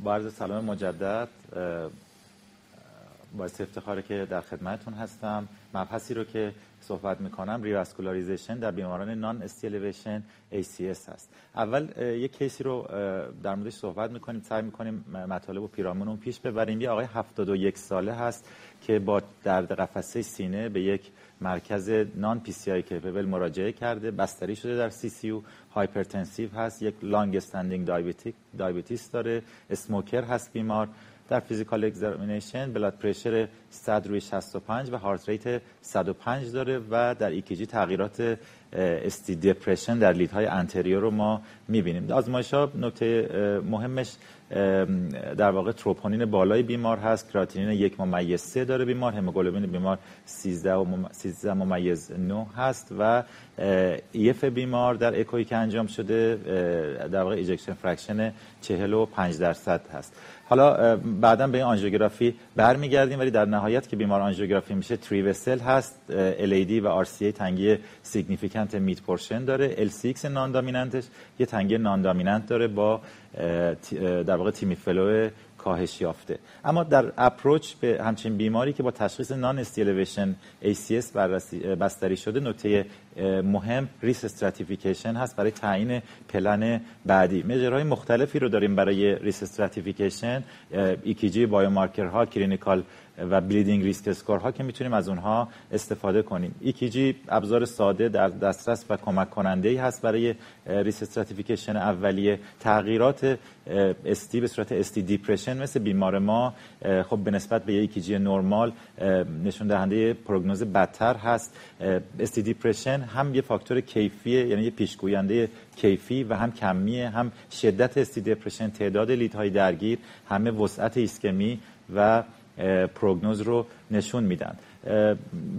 با عرض سلام مجدد باعث افتخاره که در خدمتتون هستم. مبحثی رو که صحبت می‌کنم revascularization در بیماران non-ST elevation ACS هست. اول یک case ی رو در موردش صحبت می‌کنیم سعی می‌کنیم مطالب و پیرامون اون پیش ببریم. یه آقای 71 ساله هست که با درد قفسه سینه به یک مرکز non-PCI capable مراجعه کرده. بستری شده در CCU hypertensive هست یک long-standing diabetes داره. smoker هست بیمار. در physical examination blood pressure 100 روی 65 و heart rate 105 داره و در ECG تغییرات ST depression در lead های anterior رو ما می‌بینیم. آزمایش ها نکته مهمش در واقع تروپونین بالای بیمار هست کراتینین یک ممیز سه داره بیمار هموگلوبین بیمار 13 13 ممیز 9 هست و EF بیمار در اکوی که انجام شده در واقع ejection fraction 45 درصد هست. حالا بعدا به این آنژیوگرافی برمیگردیم ولی در نهایت که بیمار آنژیوگرافی میشه three vessel هست LAD و RCA تنگی significant mid portion داره. LCX non-dominant ش یه تنگی non-dominant داره با در واقع TIMI flow کاهش یافته. اما در approach به همچین بیماری که با تشخیص non-ST elevation ACS بستری شده نکته مهم risk stratification هست برای تعیین پلن بعدی. measure های مختلفی رو داریم برای risk stratification ECG biomarker ها clinical و bleeding risk score ها که می‌تونیم از اونها استفاده کنیم. ECG ابزار ساده در دسترس و کمک کننده ای هست برای risk stratification اولیه. تغییرات ST به صورت ST depression مثل بیمار ما خب به نسبت به ECG نرمال نشون دهنده پروگنوز بدتر هست. ST depression هم یه فاکتور کیفیه یعنی یه پیشگوینده کیفی و هم کمیه هم شدت ST depression تعداد lead های درگیر همه وسعت ایسکمی و پروگنوز رو نشون میدن.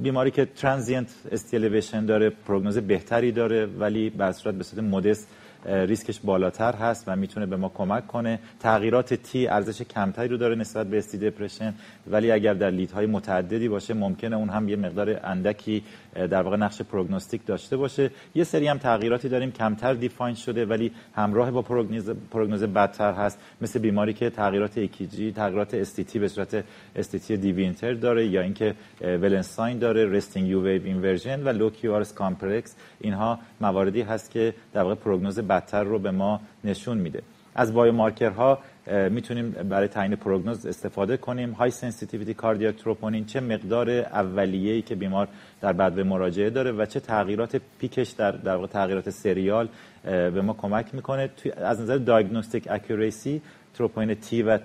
بیماری که transient ST elevation داره پروگنوز بهتری داره ولی به صورت به صورت modest ریسکش بالاتر هست و می‌تونه به ما کمک کنه. تغییرات T ارزش کمتری رو داره نسبت به ST depression ولی اگر در lead های متعددی باشه ممکنه اون هم یه مقدار اندکی در واقع نقش prognostic داشته باشه. یه سری هم تغییراتی داریم کمتر define شده ولی همراه با پروگنوز پروگنوز بدتر هست. مثل بیماری که تغییرات ECG تغییرات ST-T به صورت ST-T deviation داره یا اینکه Wellens sign داره resting U wave inversion و low QRS complex اینها مواردی هست که در واقع پروگنوز بدتر رو به ما نشون میده. از biomarker ها می‌تونیم برای تعیین پروگنوز استفاده کنیم. high sensitivity cardiac troponin چه مقدار اولیه‌ای که بیمار در بعد به مراجعه داره و چه تغییرات peak ش در در واقع تغییرات سریال به ما کمک می‌کنه. از نظر diagnostic accuracy troponin T و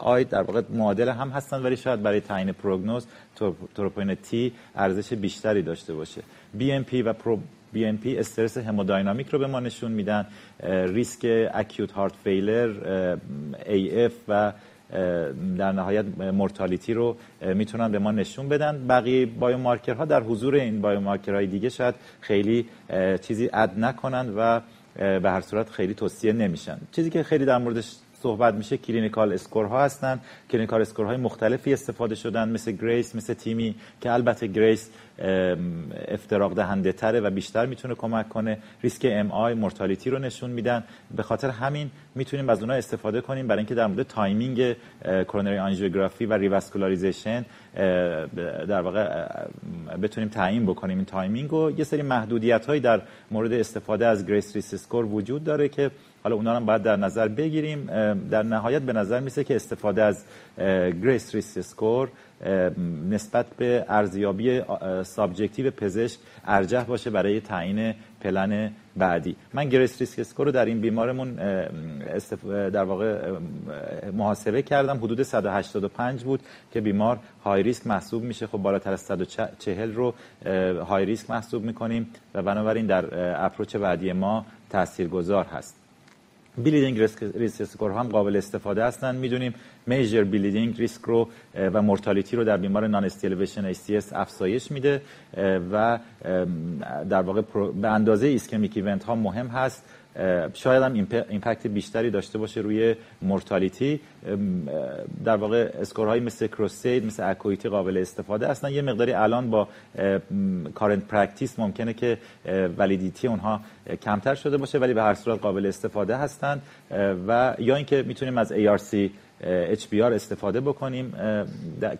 I در واقع معادل هم هستن ولی شاید برای تعیین پروگنوز troponin T ارزش بیشتری داشته باشه. بی ام پی و بی ام پی استرس همودینامیک رو به ما نشون میدن risk acute heart failure AF و در نهایت mortality رو می‌تونن به ما نشون بدن. بقیه biomarker ها در حضور این biomarker های دیگه شاید خیلی چیزی add نکنن و به هر صورت خیلی توصیه نمیشن. چیزی که خیلی در موردش صحبت میشه clinical score ها هستن. clinical score های مختلفی استفاده شدن مثل GRACE مثل TIMI که البته GRACE افتراق دهنده تره و بیشتر می‌تونه کمک کنه. risk MI mortality رو نشون میدن. به خاطر همین می‌تونیم از اونها استفاده کنیم برای اینکه در مورد timing coronary angiography و revascularization در واقع بتونیم تعیین بکنیم. این timing و یه سری محدودیت هایی در مورد استفاده از GRACE risk score وجود داره که حالا اونا هم باید در نظر بگیریم. در نهایت به نظر میسه که استفاده از GRACE risk score نسبت به ارزیابی subjective پزشک ارجح باشه برای تعیین پلن بعدی. من GRACE risk score رو در این بیمارمون در واقع محاسبه کردم. حدود 185 بود که بیمار high risk محسوب میشه. خب بالاتر از 140 رو high risk محسوب می‌کنیم و بنابراین در approach بعدی ما تاثیرگذار هست. bleeding risk score هم قابل استفاده هستن. می‌دونیم major bleeding risk رو و mortality رو در بیمار non-ST elevation ACS افزایش میده و در واقع به اندازه ischemic event ها مهم هست. شاید هم impact بیشتری داشته باشه روی mortality در واقع score هایی مثل CRUSADE مثل ACUITY قابل استفاده اصلا یه مقداری الان با current practice ممکنه که validity اونها کمتر شده باشه ولی به هر صورت قابل استفاده هستند و یا اینکه می‌تونیم از ARC HBR استفاده بکنیم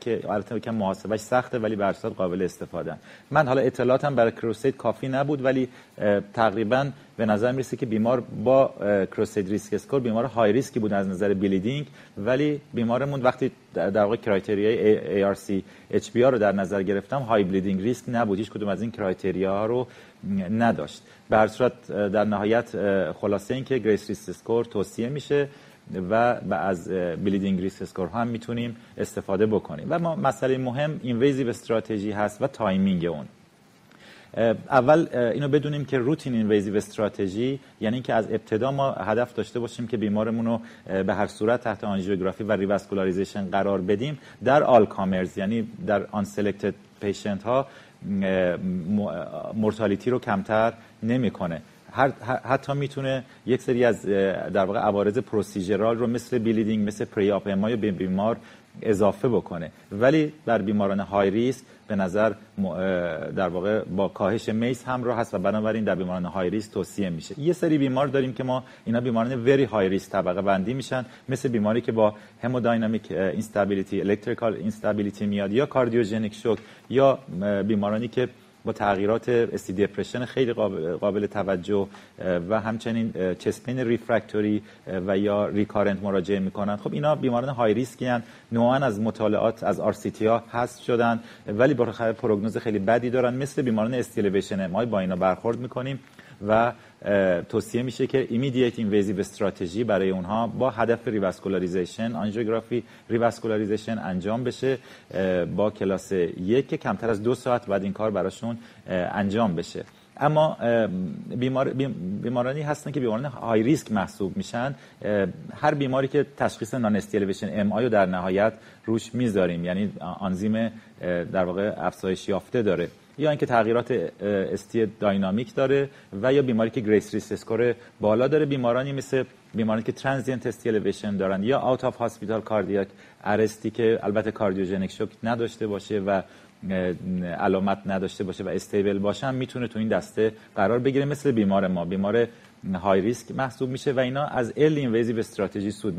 که البته که محاسبش سخته ولی به قابل استفاده. من حالا اطلاعاتم برای CRUSADE کافی نبود ولی تقریبا به نظر می‌رسه که بیمار با CRUSADE risk score بیمار high risk ی بود از نظر bleeding ولی بیمارمون وقتی در واقع criteria ی ARC HBR رو در نظر گرفتم high bleeding risk نبود هیچ کدوم از این criteria رو نداشت. به صورت در نهایت خلاصه این که GRACE risk score توصیه میشه. و از bleeding risk score هم می‌تونیم استفاده بکنیم. و ما مسئله مهم invasive strategy هست و timing اون. اول اینو بدونیم که routine invasive strategy یعنی که از ابتدا ما هدف داشته باشیم که بیمارمون رو به هر صورت تحت آنژیوگرافی و revascularization قرار بدیم در all comers یعنی در unselected patient ها mortality رو کمتر نمی‌کنه. حتی می‌تونه یک سری از در واقع عوارض procedural رو مثل bleeding مثل peri-op به بیمار اضافه بکنه. ولی در بیماران high risk به نظر در واقع با کاهش MACE همراه هست و بنابراین در بیماران high risk توصیه میشه. یه سری بیمار داریم که ما اینا بیماران very high risk طبقه بندی میشن مثل بیماری که با hemodynamic instability electrical instability میاد یا cardiogenic shock یا بیمارانی که با تغییرات ST depression خیلی قابل, توجه و همچنین chest pain refractory و یا recurrent مراجعه می‌کنن. خب اینا بیماران high risk ی هن نوعا از مطالعات از آر سی ها هست شدن ولی با prognosis خیلی بدی دارن. مثل بیماران ST elevation ما با اینا برخورد می‌کنیم و توصیه میشه که immediate invasive strategy برای اونها با هدف revascularization آنژیوگرافی revascularization انجام بشه با کلاس یک که کمتر از دو ساعت بعد این کار براشون انجام بشه. اما بیمار بیمارانی هستن که بیماران high risk محسوب میشن هر بیماری که تشخیص non-ST elevation MI رو در نهایت روش می‌ذاریم. یعنی آنزیم در واقع افزایش یافته داره. یا اینکه تغییرات ST dynamic داره و یا بیماری که GRACE risk score بالا داره. بیمارانی مثل بیمارانی که transient ST elevation دارن یا out of hospital cardiac arrest ی که البته cardiogenic shock نداشته باشه و علامت نداشته باشه و stable باشن می‌تونه تو این دسته قرار بگیره مثل بیمار ما. بیمار high risk محسوب میشه و اینا از early invasive strategy سود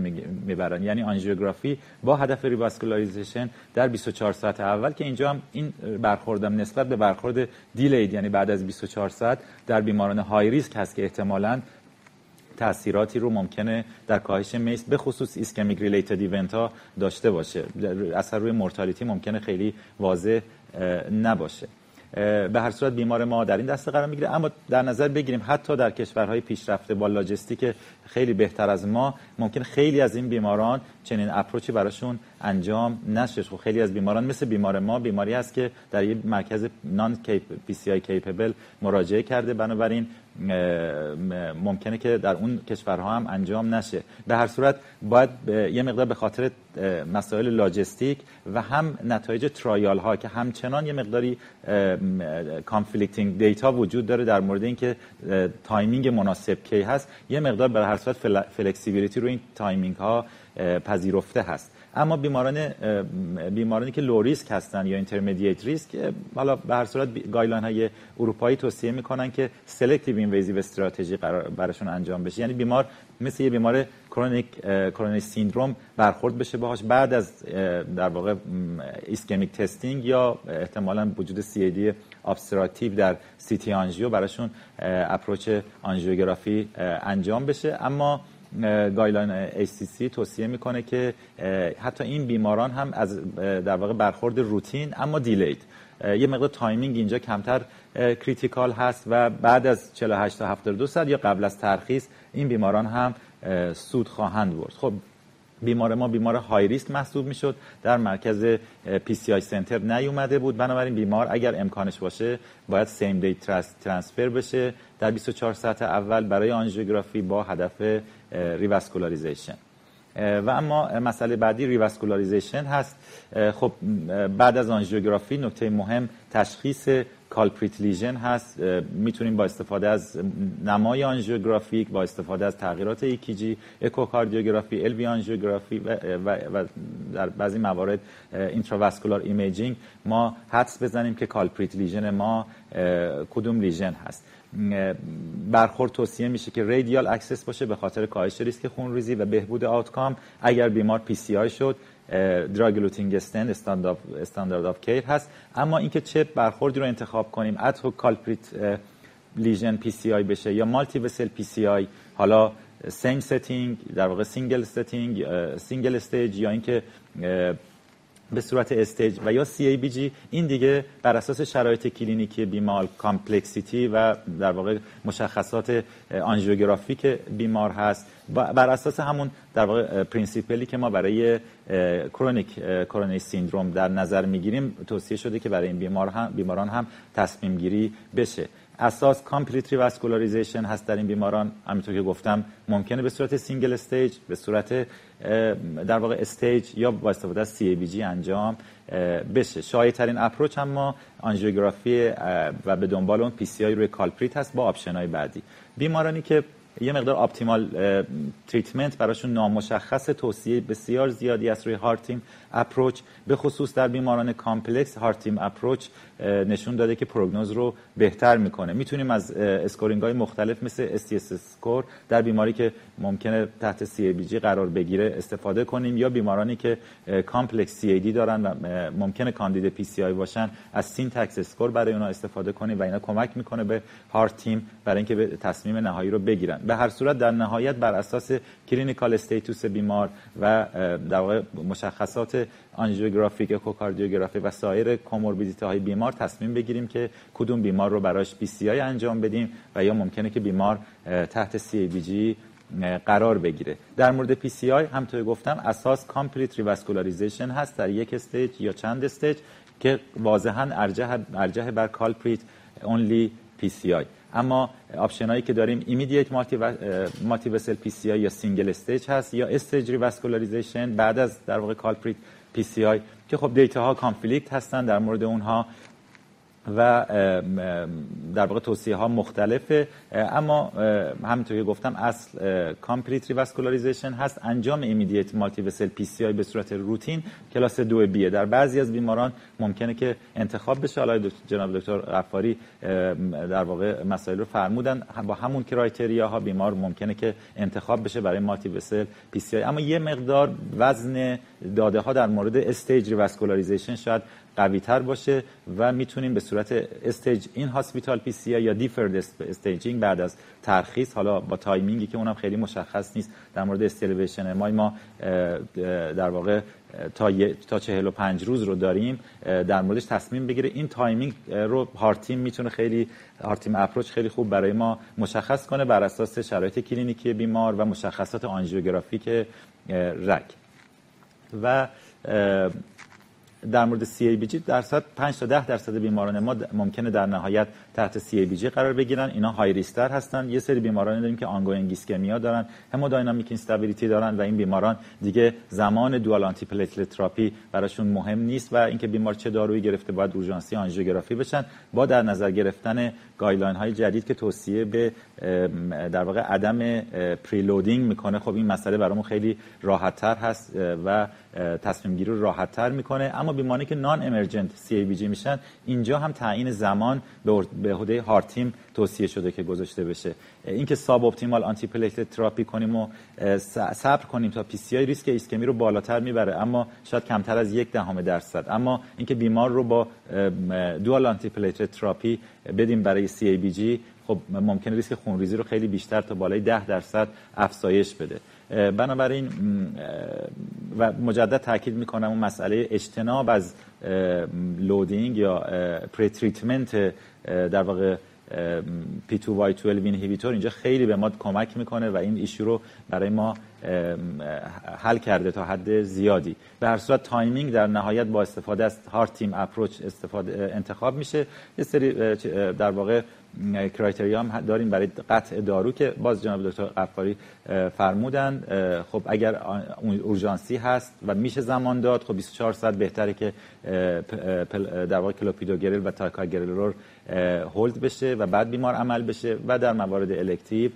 می‌برن. یعنی آنژیوگرافی با هدف revascularization در 24 ساعت اول که اینجا هم این برخوردم نسبت به برخورد delayed یعنی بعد از 24 ساعت در بیماران high risk هست که احتمالاً تاثیراتی رو ممکنه در کاهش MACE به خصوص ischemic related event ها داشته باشه. اثر روی mortality ممکنه خیلی واضح نباشه. به هر صورت بیمار ما در این دسته قرار می‌گیره. اما در نظر بگیریم حتی در کشورهای پیشرفته با لاجستیک خیلی بهتر از ما ممکن خیلی از این بیماران چنین approach ی براشون انجام نشه. خب خیلی از بیماران مثل بیمار ما بیماری هست که در یه مرکز non-PCI capable مراجعه کرده. بنابراین ممکنه که در اون کشورها هم انجام نشه. به هر صورت باید یه مقدار به خاطر مسائل لاجستیک و هم نتایج trial ها که همچنان یه مقداری conflicting data وجود داره در مورد اینکه timing مناسب کی هست. یه مقدار به هر صورت flexibility رو این timing ها پذیرفته هست. اما بیماران بیمارانی که low risk هستن یا intermediate risk حالا به هر صورت guideline های اروپایی توصیه می‌کنن که selective invasive strategy براشون انجام بشه. یعنی بیمار مثل یه بیمار chronic coronary syndrome برخورد بشه باهاش بعد از در واقع ischemic testing یا احتمالا وجود CAD obstructive در CT آنژیو براشون approach آنژیوگرافی انجام بشه. اما guideline ACC توصیه می‌کنه که حتی این بیماران هم از در واقع برخورد روتین اما delayed یه مقدار timing اینجا کمتر critical هست و بعد از 48 تا 72 ساعت یا قبل از ترخیص این بیماران هم سود خواهند برد. خب بیمار ما بیمار high risk محسوب می‌شد. در مرکز PCI center نیومده بود. بنابراین بیمار اگر امکانش باشه باید same day transfer بشه. در 24 ساعت اول برای آنژیوگرافی با هدف revascularization و اما مسئله بعدی revascularization هست. خب بعد از آنژیوگرافی نکته مهم تشخیص culprit lesion هست. می‌تونیم با استفاده از نمای angiographic با استفاده از تغییرات ECG اکوکاردیوگرافی LV آنژیوگرافی و, و, و در بعضی موارد intravascular imaging ما حدس بزنیم که culprit lesion ما کدوم lesion هست. برخورد توصیه میشه که radial access باشه به خاطر کاهش ریسک خونریزی و بهبود outcome اگر بیمار PCI شد drug-eluting stent standard of care هست. اما اینکه چه برخوردی رو انتخاب کنیم اتو culprit lesion PCI بشه یا multivessel PCI حالا same setting در واقع single setting single stage یا اینکه به صورت staged و یا CABG این دیگه بر اساس شرایط کلینیکی بیمار complexity و در واقع مشخصات angiographic بیمار هست بر اساس همون در واقع principle ی که ما برای chronic coronary syndrome در نظر می‌گیریم توصیه شده که برای این بیمار هم بیماران هم تصمیم گیری بشه. اساس complete revascularization هست در این بیماران. همینطور که گفتم ممکنه به صورت single stage به صورت در واقع staged یا با استفاده از CABG انجام بشه. شایع ترین approach هم ما آنژیوگرافی و به دنبال اون PCI روی culprit هست با option های بعدی. بیمارانی که یه مقدار optimal treatment براشون نامشخص توصیه بسیار زیادی است روی heart team approach به خصوص در بیماران complex heart team approach نشون داده که prognosis رو بهتر می‌کنه. می‌تونیم از scoring های مختلف مثل STS score در بیماری که ممکنه تحت CABG قرار بگیره استفاده کنیم یا بیمارانی که complex CAD دارن و ممکنه کاندید PCI باشن از SYNTAX score برای اونا استفاده کنیم و اینا کمک می‌کنه به heart team برای اینکه به تصمیم نهایی رو بگیرن. به هر صورت در نهایت بر اساس clinical status بیمار و در واقع مشخصات angiographic اکوکاردیوگرافی و سایر comorbidity های بیمار تصمیم بگیریم که کدوم بیمار رو براش PCI انجام بدیم و یا ممکنه که بیمار تحت CABG قرار بگیره. در مورد PCI همطور گفتم اساس complete revascularization هست در یک stage یا چند stage که واضحا ارجح ارجح بر culprit only PCI. اما option هایی که داریم immediate multivessel PCI یا single stage هست یا staged revascularization بعد از در واقع culprit PCI که خب data ها conflict هستن در مورد اونها و در واقع توصیه ها مختلفه اما همونطور که گفتم اصل complete revascularization هست انجام immediate multivessel PCI به صورت routine class دو B یه در بعضی از بیماران ممکنه که انتخاب بشه. حالا جناب دکتر غفاری در واقع مسائل رو فرمودن. با همون criteria ها بیمار ممکنه که انتخاب بشه برای multivessel PCI. اما یه مقدار وزن داده ها در مورد staged revascularization شاید قوی تر باشه و می‌تونیم به صورت staged in-hospital PCI یا deferred staging بعد از ترخیص حالا با timing ی که اونم خیلی مشخص نیست در مورد ST elevation ما ما در واقع تا تا 45 روز رو داریم در موردش تصمیم بگیره. این timing رو heart team می‌تونه خیلی heart team approach خیلی خوب برای ما مشخص کنه بر اساس شرایط کلینیکی بیمار و مشخصات angiographic رگ. و در مورد CABG درصد 5 تا 10 درصد بیماران ما ممکنه در نهایت تحت CABG قرار بگیرن. اینا high risk تر هستن. یه سری بیماران داریم که ongoing ischemia دارن hemodynamic instability دارن و این بیماران دیگه زمان dual antiplatelet therapy براشون مهم نیست و اینکه بیمار چه دارویی گرفته باید اورژانسی آنژیوگرافی بشن. با در نظر گرفتن guideline های جدید که توصیه به در واقع عدم preloading می‌کنه خب این مسئله برامون خیلی راحت تر هست و تصمیم گیری رو راحت تر می‌کنه. اما بیماری که نان امرجنت سی ای بی جی میشن اینجا هم تعیین زمان به عهده heart team توصیه شده که گذاشته بشه. اینکه suboptimal antiplatelet therapy کنیم و صبر کنیم تا PCI ریسک ایسکمی رو بالاتر می‌بره اما شاید کمتر از یک دهم درصد. اما اینکه بیمار رو با dual antiplatelet therapy بدیم برای CABG خب ممکنه ریسک خونریزی رو خیلی بیشتر تا بالای 10 درصد افزایش بده. بنابراین و مجدد تاکید می‌کنم اون مسئله اجتناب از loading یا pretreatment در واقع P 2 Y 12 inhibitor اینجا خیلی به ما کمک می‌کنه و این issue رو برای ما حل کرده تا حد زیادی. به هر صورت timing در نهایت با استفاده از heart team approach استفاده انتخاب میشه. یه سری در واقع criteria هم داریم برای قطع دارو که باز جناب دکتر غفاری فرمودن خب اگر اورژانسی هست و میشه زمان داد خب 24 ساعت بهتره که در واقع کلوپیدوگرل و ticagrelor hold بشه و بعد بیمار عمل بشه و در موارد elective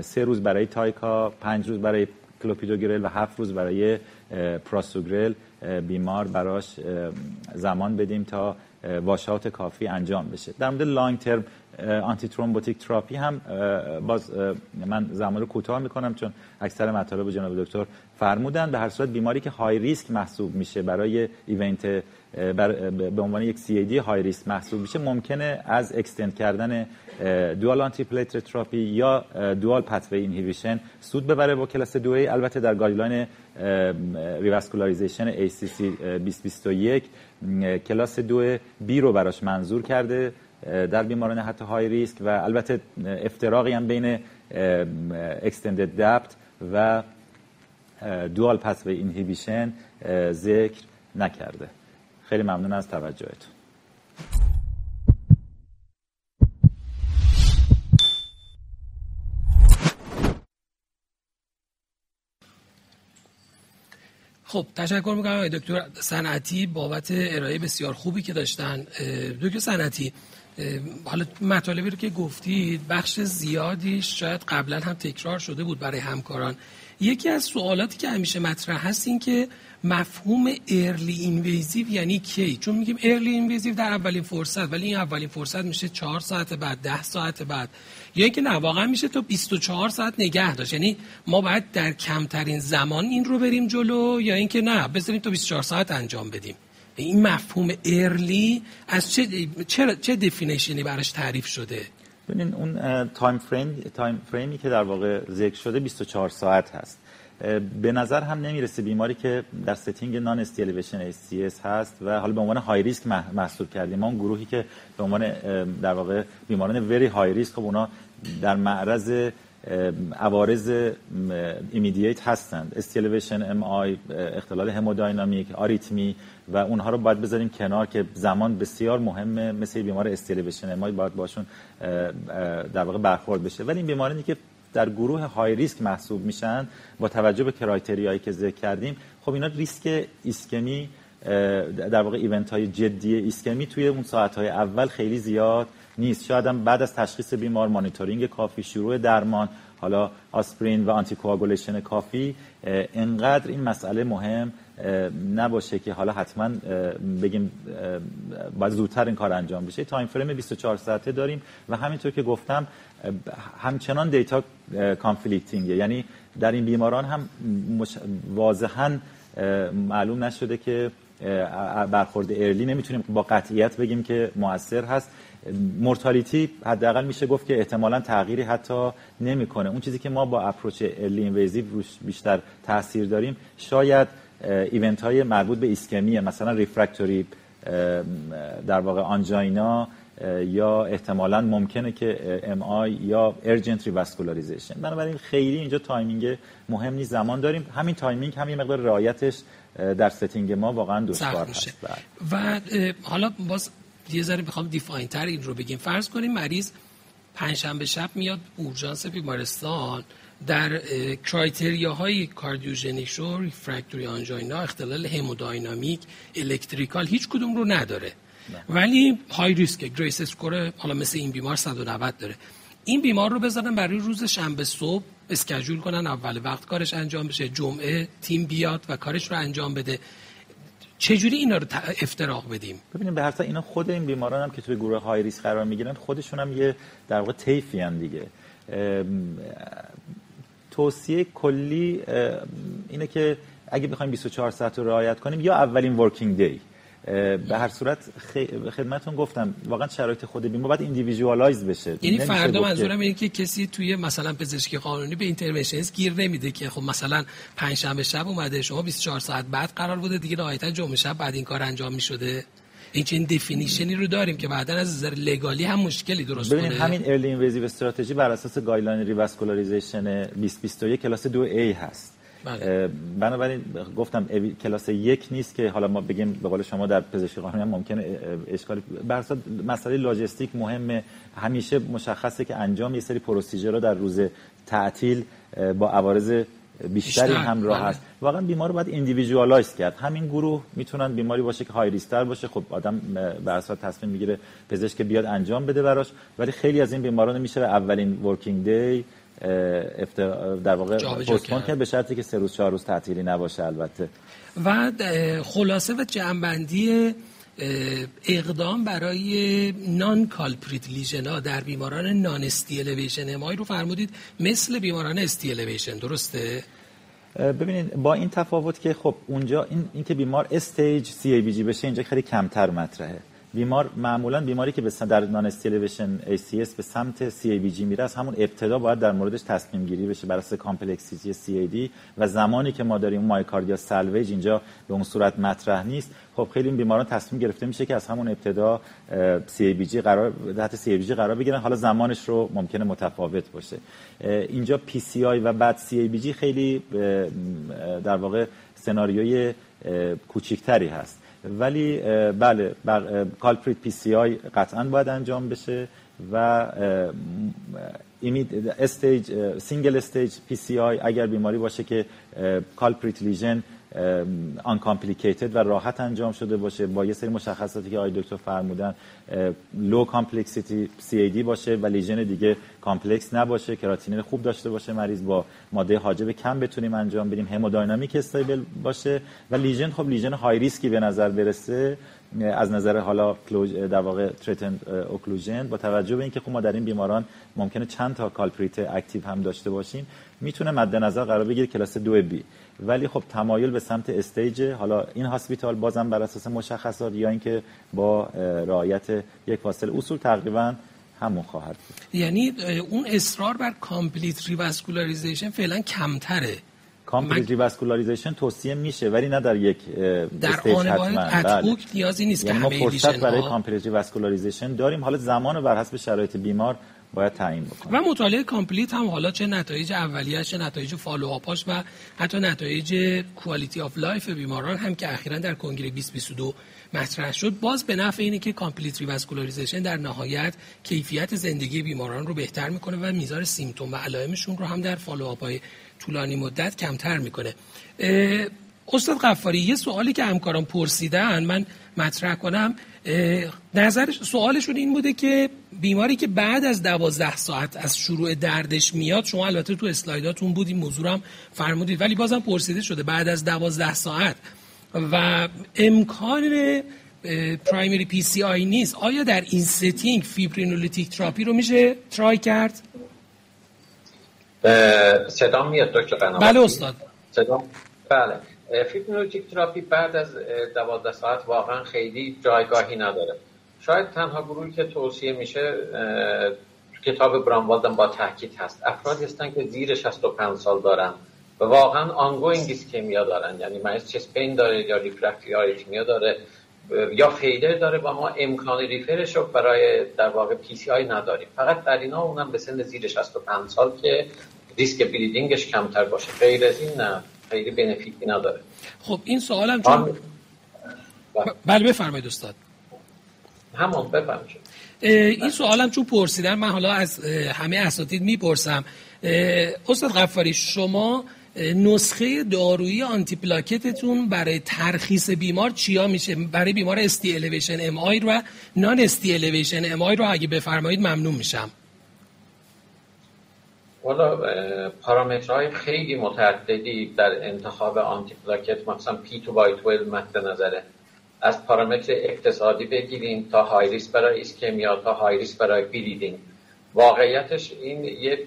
سه روز برای tica پنج روز برای کلوپیدوگرل و هفت روز برای prasugrel بیمار براش زمان بدیم تا washout کافی انجام بشه. در مورد long-term antithrombotic therapy هم باز من زمان رو کوتاه می‌کنم چون اکثر مطالب جناب دکتر فرمودن. به هر صورت بیماری که high risk محسوب میشه برای event به عنوان یک CAD high risk محسوب میشه ممکنه از extend کردن dual antiplatelet therapy یا dual pathway inhibition سود ببره با کلاس 2 البته در guideline revascularization ACC 2021 کلاس 2 بی رو براش منظور کرده در بیماران حتی high risk و البته افتراقی هم بین extended DAPT و dual pathway inhibition ذکر نکرده. خیلی ممنون از توجهتون. خب تشکر می‌کنم آقای دکتر. صنعتی بابت ارائه بسیار خوبی که داشتن. دکتر صنعتی حالا مطالبی رو که گفتید بخش زیادیش شاید قبلا هم تکرار شده بود برای همکاران. یکی از سوالاتی که همیشه مطرح هست این که مفهوم early invasive یعنی کی؟ چون میگیم early invasive در اولین فرصت ولی این اولین فرصت میشه چهار ساعت بعد ده ساعت بعد. یا اینکه نه واقعا میشه تو 24 ساعت نگه داشت. یعنی ما باید در کمترین زمان این رو بریم جلو یا اینکه نه بذاریم تو 24 ساعت انجام بدیم. این مفهوم early از چه چه, چه definition ی براش تعریف شده؟ ببینین اون time frame time frame ی که در واقع ذکر شده 24 ساعت هست. به نظر هم نمی‌رسه بیماری که در setting non-ST elevation ACS هست و حالا به عنوان high risk محسوب کردیم. ما اون گروهی که به عنوان در واقع بیماران very high risk خب اونا در معرض عوارض immediate هستند. ST elevation MI اختلال همودینامیک آریتمی و اونها رو باید بذاریم کنار که زمان بسیار مهمه مثل بیمار ST elevation MI باید باشون در واقع برخورد بشه. ولی این بیمارانی که در گروه high risk محسوب میشن با توجه به criteria یی که ذکر کردیم خب اینا ریسک ایسکمی در واقع event های جدی ایسکمی توی اون ساعت های اول خیلی زیاد نیست. شاید هم بعد از تشخیص بیمار مانیتورینگ کافی شروع درمان حالا آسپرین و anticoagulation کافی انقدر این مسئله مهم نباشه که حالا حتما بگیم باید زودتر این کار انجام بشه. time frame 24 ساعته داریم و همینطور که گفتم همچنان data conflicting ه. یعنی در این بیماران هم واضحا معلوم نشده که برخورد early نمی‌تونیم با قطعیت بگیم که موثر هست. mortality حداقل میشه گفت که احتمالا تغییری حتی نمی‌کنه. اون چیزی که ما با approach early invasive روش بیشتر تاثیر داریم شاید event های مربوط به ایسکمی مثلا refractory در واقع angina یا احتمالا ممکنه که MI یا urgent revascularization. بنابراین خیلی اینجا timing مهم نیست زمان داریم. همین timing هم یه مقدار رعایتش در setting ما واقعا دشوار هست. و حالا باز یه ذره می‌خوام define تر این رو بگیم. فرض کنیم مریض پنجشنبه شب میاد اورژانس بیمارستان. درهای cardiogenic و refractory angina اختلال همودینامیک electrical هیچ کدوم رو نداره. ولی high risk GRACE score حالا مثل این بیمار 190 داره. این بیمار رو بذارن برای روز شنبه صبح اسکجول کنن اول وقت کارش انجام بشه جمعه تیم بیاد و کارش رو انجام بده. چجوری اینا رو افتراق بدیم؟ ببینیم به هر اینا خود این بیماران هم که توی گروه های ریسک قرار می‌گیرن خودشون هم یه در واقع تیفی دیگه. توصیه کلی اینه که اگه بخوایم 24 ساعت رو رعایت کنیم یا اولین ورکینگ دی به هر صورت خدمتون گفتم واقعا شرایط خود بیمار باید individualize بشه. یعنی فردا منظورم اینه که کسی توی مثلا پزشکی قانونی به interventionist گیر نمیده که خب مثلا پنج شنبه شب اومده شما 24 ساعت بعد قرار بوده دیگه نهایتا جمعه شب بعد این کار انجام می‌شده. این چنین definition ی رو داریم که بعدا از نظر legal ی هم مشکلی درست کنه. همین early invasive strategy بر اساس guideline revascularization 2021 کلاس 2A هست. بله. بنابراین گفتم کلاس یک نیست که حالا ما بگیم به قول شما در پزشکی قانونی هم ممکنه اشکالی برسه مسئله لاجستیک مهمه. همیشه مشخصه که انجام یه سری procedure رو در روز تعطیل با عوارض بیشتری همراه بله. هست واقعا بیمار رو باید individualize کرد. همین گروه می‌تونن بیماری باشه که high risk تر باشه. خب آدم به اساس تصمیم می‌گیره پزشک بیاد انجام بده براش. ولی خیلی از این بیماران میشه به اولین working day در واقع postpone کرد. به شرطی که سه روز چهار روز تعطیلی نباشه البته. و خلاصه و جمع‌بندی اقدام برای non-culprit lesion در بیماران non-ST elevation MI رو فرمودید مثل بیماران ST elevation درسته؟ ببینید با این تفاوت که خب اونجا این, این که بیمار staged CABG بشه اینجا خیلی کمتر مطرحه. بیمار معمولا بیماری که به در non-ST elevation ACS به سمت CABG میره از همون ابتدا باید در موردش تصمیم گیری بشه بر اساس complexity CAD و زمانی که ما داریم myocardial salvage اینجا به اون صورت مطرح نیست. خب خیلی این بیماران تصمیم گرفته میشه که از همون ابتدا CABG قرار تحت CABG قرار بگیرن. حالا زمانش رو ممکنه متفاوت باشه. اینجا PCI و بعد CABG خیلی در واقع سناریوی کوچیکتری هست. ولی بله culprit PCI قطعا باید انجام بشه و stage single stage PCI اگر بیماری باشه که culprit lesion uncomplicated و راحت انجام شده باشه. با یه سری مشخصاتی که آقای دکتر فرمودن low complexity CAD باشه و lesion دیگه complex نباشه کراتینین خوب داشته باشه مریض با ماده حاجب کم بتونیم انجام بدیم همودینامیک stable باشه و lesion خب lesion high risk ی به نظر برسه. از نظر حالا در واقع threatened occlusion با توجه به اینکه خب ما در این بیماران ممکنه چند تا culprit active هم داشته باشیم می‌تونه مد نظر قرار بگیره کلاس 2 بی. ولی خب تمایل به سمت staged حالا in hospital بازم بر اساس مشخصات یا اینکه با رعایت یک فاصله اصول تقریبا همون خواهد بود. یعنی اون اصرار بر complete revascularization فعلا کمتره. complete revascularization توصیه میشه ولی نه در یک در آن بله. نیازی نیست یعنی ما فرصت برای complete revascularization داریم. حالا زمان و بر حسب شرایط بیمار باید تعیین بکنه و مطالعه COMPLETE هم حالا چه نتایج اولیه‌اش چه نتایج follow-up اش و حتی نتایج quality of life بیماران هم که اخیرا در کنگره 2022 مطرح شد باز به نفع اینه که complete revascularization در نهایت کیفیت زندگی بیماران رو بهتر می‌کنه و میزان symptom و علائمشون رو هم در follow-up ای طولانی مدت کمتر می‌کنه. استاد غفاری یه سوالی که همکاران پرسیدن من مطرح کنم نظر سوالشون این بوده که بیماری که بعد از دوازده ساعت از شروع دردش میاد شما البته تو اسلایداتون بود این موضوع هم فرمودید ولی بازم پرسیده شده بعد از دوازده ساعت. و امکان primary PCI نیست. آیا در این setting fibrinolytic therapy رو میشه try کرد؟ صدا میاد دکتر بله استاد. صدا بله. fibrinolytic therapy بعد از دوازده ساعت واقعا خیلی جایگاهی نداره. شاید تنها گروهی که توصیه میشه کتاب Braunwald با تحکید هست. افرادی هستن که زیر 65 سال دارن و واقعا ongoing ischemia دارن. یعنی مریض chest pain داره یا refractory arrhythmia داره یا failure داره. و ما امکان refer ش رو برای در واقع PCI نداریم. فقط در اینا اونم به سن زیر 65 سال که ریسک bleeding ش کمتر باشه. غیر از این نه. خیلی benefit ی نداره. خب این سوالم چون بله. بفرمایید استاد. همون بفرمایید. این سوالم چون پرسیدن من حالا از همه اساتید می‌پرسم. استاد غفاری شما نسخه دارویی آنتی پلاکتتون برای ترخیص بیمار چیا میشه؟ برای بیمار ST elevation MI و non-ST elevation MI رو اگه بفرمایید ممنون میشم. والا پارامترهای خیلی متعددی در انتخاب آنتی پلاکت مثلا P2Y12 مد نظره از پارامتر اقتصادی بگیریم تا high risk برای ischemia تا high risk برای bleeding واقعیتش این یه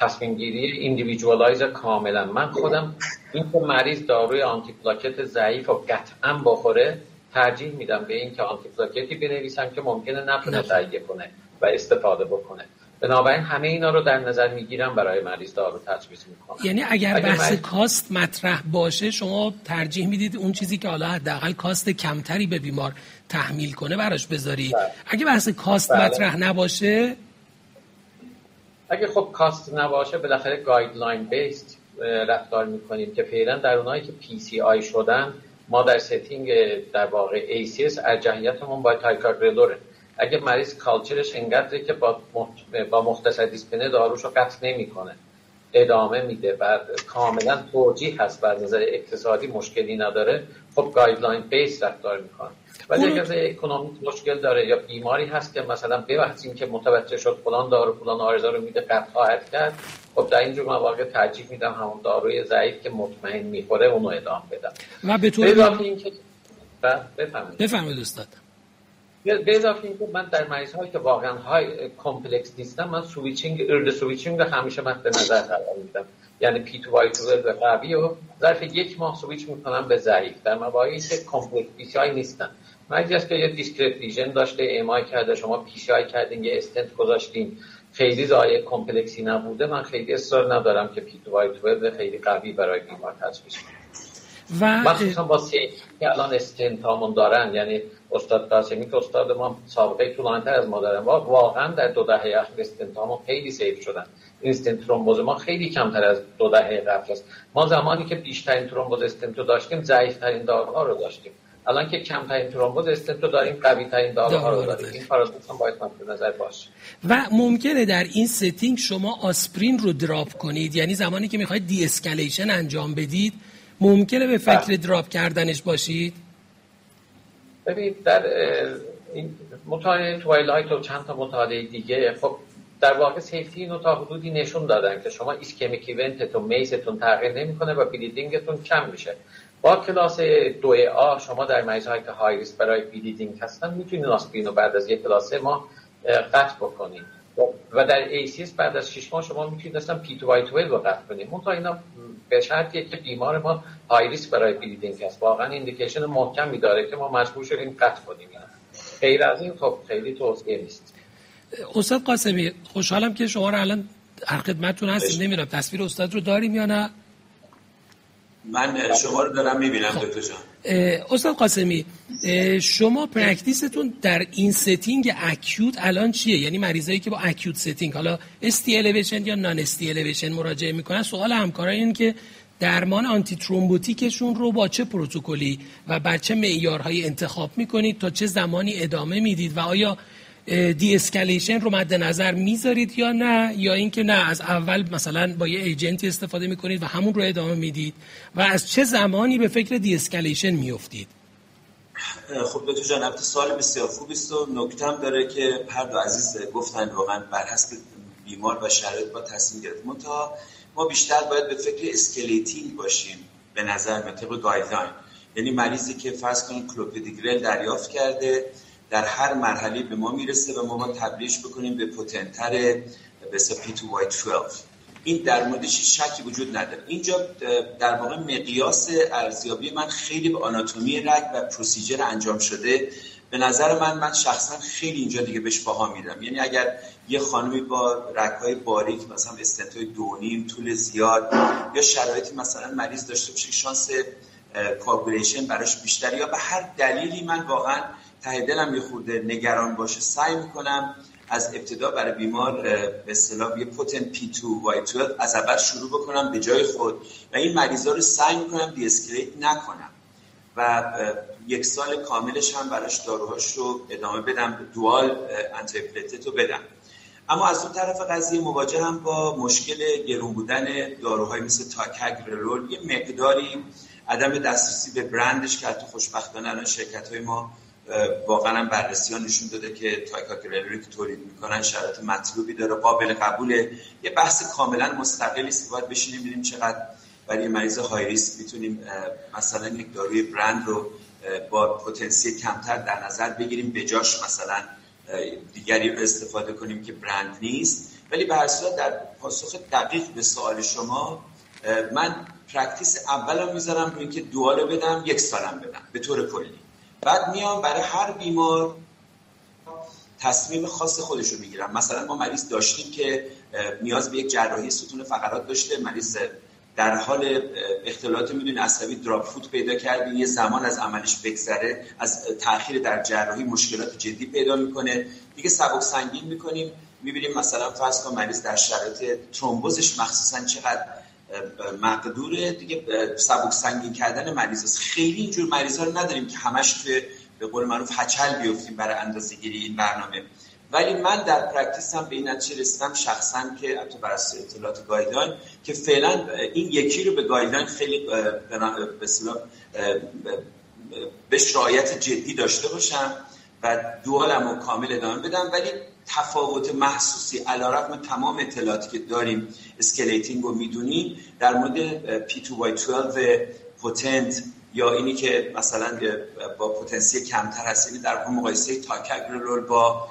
تصمیم گیری individualized کاملا. من خودم این که مریض داروی آنتی پلاکت ضعیف و قطعا بخوره ترجیح میدم به این که آنتی پلاکتی بنویسم که ممکنه نتونه تهیه کنه و استفاده بکنه. بنابراین همه اینا رو در نظر می‌گیرم برای مریض دارو تجویز می‌کنم یعنی اگر, بحث cost مطرح باشه شما ترجیح می‌دید اون چیزی که حالا حداقل cost کمتری به بیمار تحمیل کنه براش بذاری بله. اگه بحث cost بله. مطرح نباشه اگه خب cost نباشه بالاخره guideline based رفتار می‌کنیم که فعلا در اونایی که PCI شدن ما در setting در واقع ACS ارجحیتمون با ticagrelor ه اگه مریض culture ش انقدره که با, با مختصر dyspnea داروش رو قطع نمی‌کنه. ادامه میده و کاملا توجیه هست و نظر اقتصادی مشکلی نداره. خب guideline based رفتار می‌کنه. ولی اگر economic مشکل داره یا بیماری هست که مثلا ببحثیم که متوجه شد فلان دارو فلان عارضه رو میده قطع خواهد کرد خب در اینجور مواقع ترجیح میدم همون داروی ضعیف که مطمئن می‌خوره اونو ادامه بدم. و به طور بفرمایید استاد. به اضافه اینکه من در مریض هایی که واقعا high complex نیستن من switching، early switching رو همیشه مد نظر قرار میدم. یعنی P2Y12 قوی و ظرف یک ماه سویچ می‌کنم به ضعیف. در مواقعی که complex high نیستن. مریضی که یه discrete lesion داشته MI کرده شما PCI کردین یه استنت گذاشتین. خیلی ضایعه complex ی نبوده. من خیلی اصرار ندارم که P2Y12 خیلی قوی برای بیمار تجویز کنم. و مخصوصا با سی که الان استنت هامون دارن. یعنی استاد قاسمی که استاد ما سابقه طولانی‌تر از ما دارن واقعا در دو دهه اخیر استنت هامون خیلی safe شدن. in-stent thrombosis ما خیلی کمتر از دو دهه قبل است. ما زمانی که بیشترین ترومبوز استنتو داشتیم ضعیفترین داروها رو داشتیم. الان که کمترین ترومبوز استنتو داریم قوی ترین داروها رو داریم. این پارادوکس هم باید مد نظر باشه. و ممکنه در این setting شما آسپرین رو drop کنید. یعنی زمانی که می‌خواید de-escalation انجام بدید ممکنه به فکر بله. drop کردنش باشید؟ ببینید در این مطالعه TWILIGHT و چند تا مطالعه دیگه خب در واقع safety اینو تا حدودی نشون دادن که شما ischemic event تون میزانتون تغییر نمی‌کنه و bleeding تون کم میشه. با کلاس دو A شما در مریض که high risk برای bleeding هستن می‌تونید آسپرین رو بعد از یک تا سه ماه قطع بکنید و در ACS بعد از 6 ماه شما می‌تونید اصلا P2Y12 رو قطع کنید. تا اینا به شرطیه که بیمار ما high risk برای bleeding هست. واقعا indication محکمی داره که ما مجبور شدیم قطع کنیم. غیر از این خب خیلی توصیه نیست. استاد قاسمی خوشحالم که شما رو الان در خدمتتون هستیم نمی‌دونم تصویر استاد رو داریم یا نه. من شما رو دارم می‌بینم خب. دکتر جان. استاد قاسمی شما practice تون در این setting acute الان چیه؟ یعنی مریضایی که با acute setting حالا ST elevation یا non-ST elevation مراجعه می‌کنن؟ سوال همکارا این که درمان antithrombotic شون رو با چه پروتکلی و بر چه معیارهایی انتخاب می‌کنید تا چه زمانی ادامه می‌دید و آیا de-escalation رو مد نظر می‌ذارید یا نه؟ یا اینکه نه از اول مثلا با یه agent ی استفاده می‌کنید و همون رو ادامه می‌دید و از چه زمانی به فکر de-escalation میافتید خب دکتر جان البته سوال بسیار خوبی است و نکتم داره که هر دو عزیز گفتن واقعا بر حسب بیمار و شرایط با تصمیم گرفت. تا ما بیشتر باید به فکر escalating باشیم به نظر من طبق guideline یعنی مریضی که فرض کنید کلوپیدوگرل دریافت کرده در هر مرحله به ما می‌رسه و ما باید تبدیلش بکنیم به potent تر به P2Y12 این در موردش شکی وجود نداره. اینجا در واقع مقیاس ارزیابی من خیلی به آناتومی رگ و procedure انجام شده. به نظر من من شخصا خیلی اینجا دیگه بهش باها میدم یعنی اگر یه خانمی با رگ های باریک مثلا استنتای دونیم طول زیاد یا شرایطی مثلا مریض داشته باشه شانس coagulation براش بیشتر یا به هر دلیلی من واقعا ته دلم یه خورده نگران باشه. سعی می‌کنم از ابتدا برای بیمار به اصطلاح یه potent P2Y از اول شروع بکنم به جای خود و این مریضا رو سعی می‌کنم de-escalate نکنم و یک سال کاملش هم براش داروهاش رو ادامه بدم dual antiplatelet رو بدم. اما از اون طرف قضیه مواجه هم با مشکل گرون بودن داروهای مثل ticagrelor یه مقداری عدم دسترسی به برندش که حتی خوشبختانه الان شرکت های ما واقعا بررسی ها نشون داده که ticagrelor ی که تولید می‌کنن شرایط مطلوبی داره قابل قبوله. یه بحث کاملا مستقلی است باید بشینیم ببینیم چقدر برای مریض high risk می‌تونیم مثلا یک داروی برند رو با پتانسیل کمتر در نظر بگیریم به جاش مثلا دیگری رو استفاده کنیم که برند نیست. ولی به هر در پاسخ دقیق به سوال شما من practice اولم می‌ذارم روی اینکه dual و بدم یک سالم بدم به طور کلی. بعد میام برای هر بیمار تصمیم خاص خودش رو می‌گیرم. مثلا ما مریض داشتیم که نیاز به یک جراحی ستون فقرات داشته مریض در حال اختلالات می‌دونی عصبی دراپ فوت پیدا کرده یه زمان از عملش بگذره از تاخیر در جراحی مشکلات جدی پیدا می‌کنه. دیگه سبک سنگین می‌کنیم می‌بینیم مثلا فرض کن مریض در شرایط ترومبوزش مخصوصا چقدر مقدور دیگه سبک سنگین کردن مریض است. خیلی اینجور مریض رو نداریم که همش توی به قول معروف هچل بیفتیم برای اندازه گیری این برنامه. ولی من در practice هم به این نتیجه رسیدم شخصا که حتی بر اطلاعات guideline که فعلا این یکی رو به guideline خیلی به به رعایت جدی داشته باشم و dual م رو کامل ادامه بدم. ولی تفاوت محسوسی علی‌رغم تمام اطلاعاتی که داریم escalating رو می‌دونیم در مورد P2Y12 potent یا اینی که مثلا با پتانسیل کمتر هست یعنی در مقایسه ticagrelor با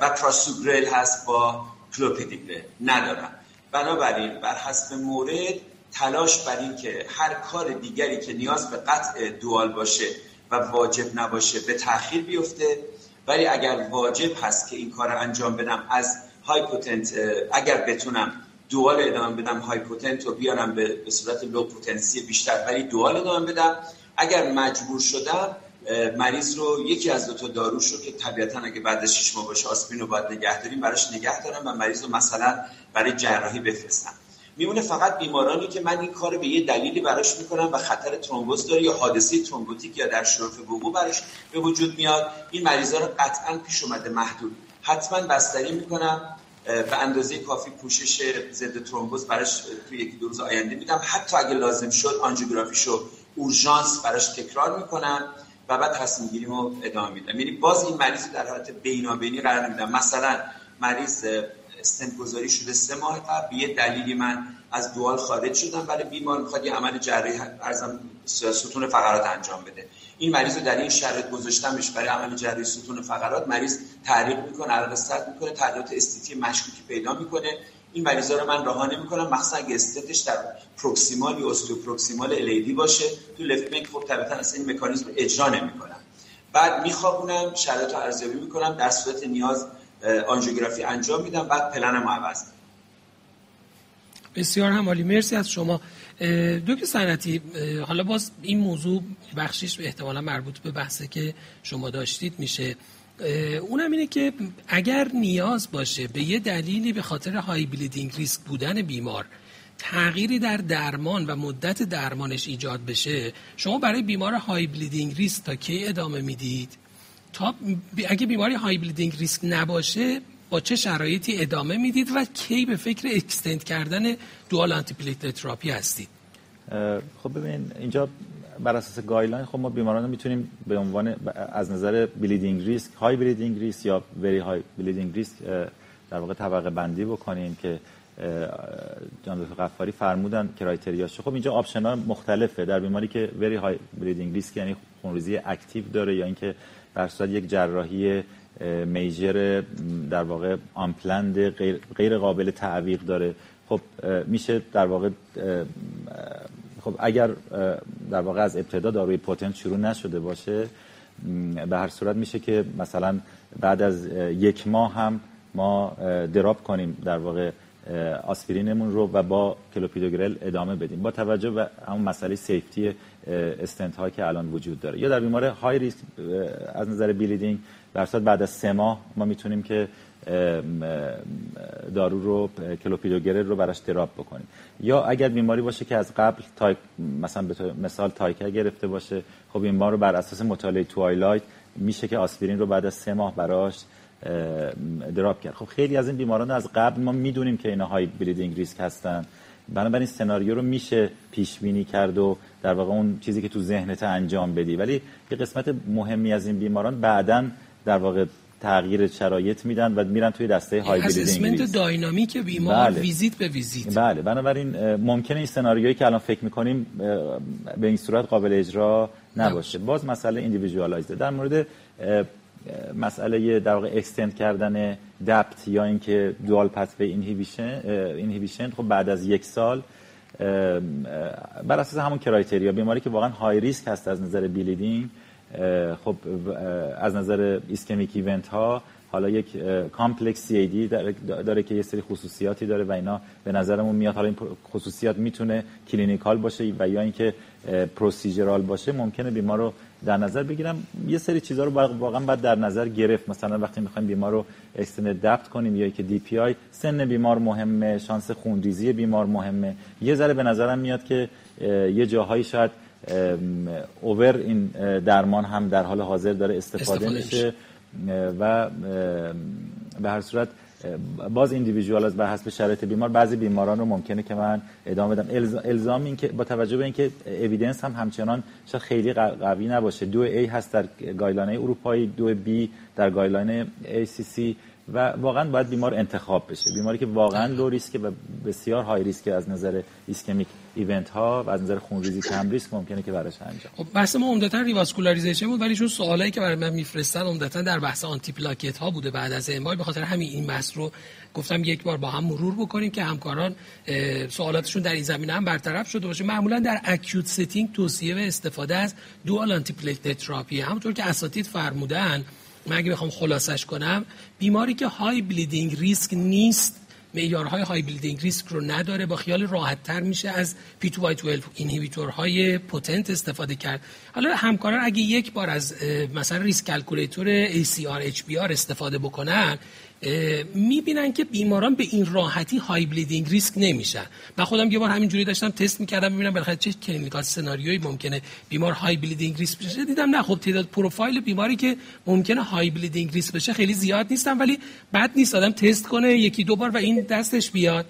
و prasugrel هست با کلوپیدیگرل. ندارم. بنابراین بر حسب مورد تلاش بر این که هر کار دیگری که نیاز به قطع dual باشه و واجب نباشه به تاخیر بیفته ولی اگر واجب هست که این کار انجام بدم از high potent اگر بتونم dual ادامه بدم high potent رو بیارم به صورت low potency بیشتر ولی dual ادامه بدم اگر مجبور شدم مریض رو یکی از دو تا داروش رو که طبیعتا اگه بعد از 6 ماه باشه آسپرین رو باید نگه داریم براش نگه دارم و مریض رو مثلا برای جراحی بفرستم. میمونه فقط بیمارانی که من این کار به یه دلیلی براش می‌کنم و خطر ترومبوز داره یا حادثه ترومبوتیک یا در شرف وقوع براش به وجود میاد. این مریضا رو قطعا پیش اومده محدود. حتما بستری می‌کنم به اندازه کافی پوشش ضد ترومبوز براش توی یکی دو روز آینده میدم. حتی اگه لازم شد آنژیوگرافیشو اورژانس براش تکرار می‌کنم و بعد تصمیم گیریم رو ادامه میدم. یعنی باز این مریض در حالت بینابینی قرار میدم مثلا مریض استنت گذاری شده سه ماه قبل. یه دلیلی من از دوال خارج شدم. ولی بیمار می‌خواد یه عمل جراحی ارزم ستون فقرات انجام بده. این مریض رو در این شرایط گذاشتمش برای عمل جراحی ستون فقرات. مریض تعریق می‌کنه عرق سرد می‌کنه تغییرات استیتی مشکوکی پیدا می‌کنه. این مریضا رو من رها نمی‌کنم. مخصوصا اگه استتش در پروکسیمال یا پروکسیمال الیدی باشه تو لفت بینک خب طبیعتا اصلا این مکانیزم اجرا نمی‌کنم. بعد میخوابونم شرایط رو ارزیابی می‌کنم. در صورت نیاز آنژیوگرافی انجام میدم بعد پلنم عوض بسیار همالی. مرسی از شما. دکتر سنتی حالا باز این موضوع بخشیش احتمالا مربوط به بحثه که شما داشتید میشه. اونم اینه که اگر نیاز باشه به یه دلیلی به خاطر high bleeding risk بودن بیمار تغییری در درمان و مدت درمانش ایجاد بشه شما برای بیمار high bleeding risk تا کی ادامه می‌دید؟ تا اگه بیماری high bleeding risk نباشه با چه شرایطی ادامه می‌دید و کی به فکر extend کردن dual anti therapy هستید خب ببین اینجا بر اساس guideline خب ما بیماران رو می‌تونیم به عنوان از نظر bleeding risk high bleeding risk یا very high bleeding risk در واقع طبقه بندی بکنیم که جان غفاری فرمودن criteria ش خب اینجا option ها مختلفه. در بیماری که very high bleeding risk یعنی خونریزی active داره یا اینکه در صورت یک جراحی major در واقع unplanned غیر, غیر قابل تعویق داره. خب میشه در واقع خب اگر در واقع از ابتدا داروی potent شروع نشده باشه به هر صورت میشه که مثلا بعد از یک ماه هم ما drop کنیم در واقع آسپرینمون رو و با کلوپیدوگرل ادامه بدیم. با توجه به همون مسئله safety stent ها که الان وجود داره. یا در بیمار high risk از نظر bleeding در بعد از سه ماه ما می‌تونیم که دارو رو کلوپیدوگرل رو براش drop بکنیم. یا اگر بیماری باشه که از قبل تایپ مثلا به مثال ticagrelor گرفته باشه خب این ما رو بر اساس مطالعه TWILIGHT میشه که آسپرین رو بعد از سه ماه براش drop کرد. خب خیلی از این بیماران از قبل ما می‌دونیم که اینا high bleeding risk هستن. بنابراین سناریو رو میشه پیش بینی کرد و در واقع اون چیزی که تو ذهنت انجام بدی. ولی یه قسمت مهمی از این بیماران بعدا در واقع تغییر شرایط میدن و میرن توی دسته های assessment dynamic بیمار بله. ویزیت به ویزیت. بله. بنابراین ممکنه این سناریویی که الان فکر می‌کنیم به این صورت قابل اجرا نباشه. باز مسئله individualized ه در مورد مسئله در واقع extend کردن DAPT یا اینکه dual P2Y inhibition inhibition خب بعد از یک سال بر اساس همون criteria بیماری که واقعا high risk هست از نظر bleeding خب از نظر ischemic event ها حالا یک complexity داره, داره که یه سری خصوصیاتی داره و اینا به نظرمون میاد. حالا این خصوصیات می‌تونه clinical باشه و یا اینکه procedural باشه ممکنه بیمار رو در نظر بگیرم یه سری چیزها رو واقعا باید در نظر گرفت. مثلا وقتی می‌خوایم بیمار رو extend DAPT کنیم یا که دی پی آی سن بیمار مهمه شانس خونریزی بیمار مهمه. یه ذره به نظرم میاد که یه جاهایی شاید over این درمان هم در حال حاضر داره استفاده, میشه. و به هر صورت باز individual از بر حسب شرایط بیمار. بعضی بیماران رو ممکنه که من ادامه بدم. الزام این که با توجه به اینکه evidence هم همچنان شاید خیلی قوی نباشه. دو A هست در guideline اروپایی دو B در guideline ACC و واقعا باید بیمار انتخاب بشه. بیماری که واقعا low risk و بسیار high risk از نظر ischemic event ها و از نظر خونریزی کم ریسک ممکنه که براش انجام خب بحث ما عمدتا revascularization بود ولی چون سوالایی که برای من میفرستن عمدتا در بحث آنتی پلاکت ها بوده بعد از MI به خاطر همین این بحث رو گفتم یک بار با هم مرور بکنیم که همکاران سوالاتشون در این زمینه هم برطرف شده باشه. معمولا در acute setting توصیه به استفاده از dual antiplatelet therapy همونطور که اساتید فرمودن من اگه بخوام خلاصش کنم بیماری که high bleeding risk نیست معیارهای high bleeding risk رو نداره با خیال راحت تر میشه از P2Y12 inhibitor های potent استفاده کرد. حالا همکاران اگه یک بار از مثلا risk calculator ARC HBR استفاده بکنن می‌بینن که بیماران به این راحتی high bleeding risk نمیشن. من خودم یه بار همینجوری داشتم تست می‌کردم ببینم بالاخره چه clinical سناریویی ممکنه بیمار high bleeding risk بشه. دیدم نه خب تعداد پروفایل بیماری که ممکنه high bleeding risk بشه خیلی زیاد نیستن ولی بد نیست آدم تست کنه یکی دو بار و این دستش بیاد.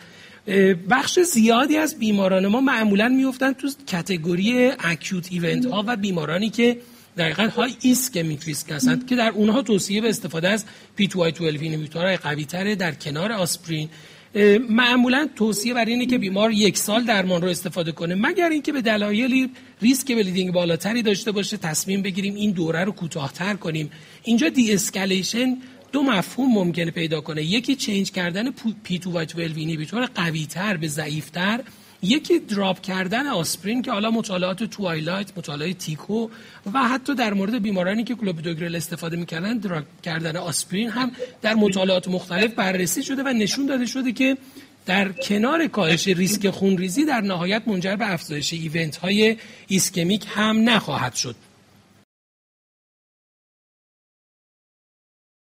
بخش زیادی از بیماران ما معمولا میفتن تو category acute event ها و بیمارانی که دقیقا high ischemic risk هستند که در اونها توصیه به استفاده از P2Y12 inhibitor های قوی تره در کنار آسپرین. معمولا توصیه بر اینه که بیمار یک سال درمان رو استفاده کنه مگر اینکه به دلایلی ریسک bleeding بالاتری داشته باشه تصمیم بگیریم این دوره رو کوتاهتر کنیم. اینجا de-escalation دو مفهوم ممکنه پیدا کنه. یکی change کردن P2Y12 inhibitor قوی تر به ضعیفتر. یکی drop کردن آسپرین که حالا مطالعات TWILIGHT مطالعات TICO و حتی در مورد بیمارانی که کلوپیدوگرل استفاده می‌کردن drop کردن آسپرین هم در مطالعات مختلف بررسی شده و نشون داده شده که در کنار کاهش ریسک خونریزی در نهایت منجر به افزایش event های ischemic هم نخواهد شد.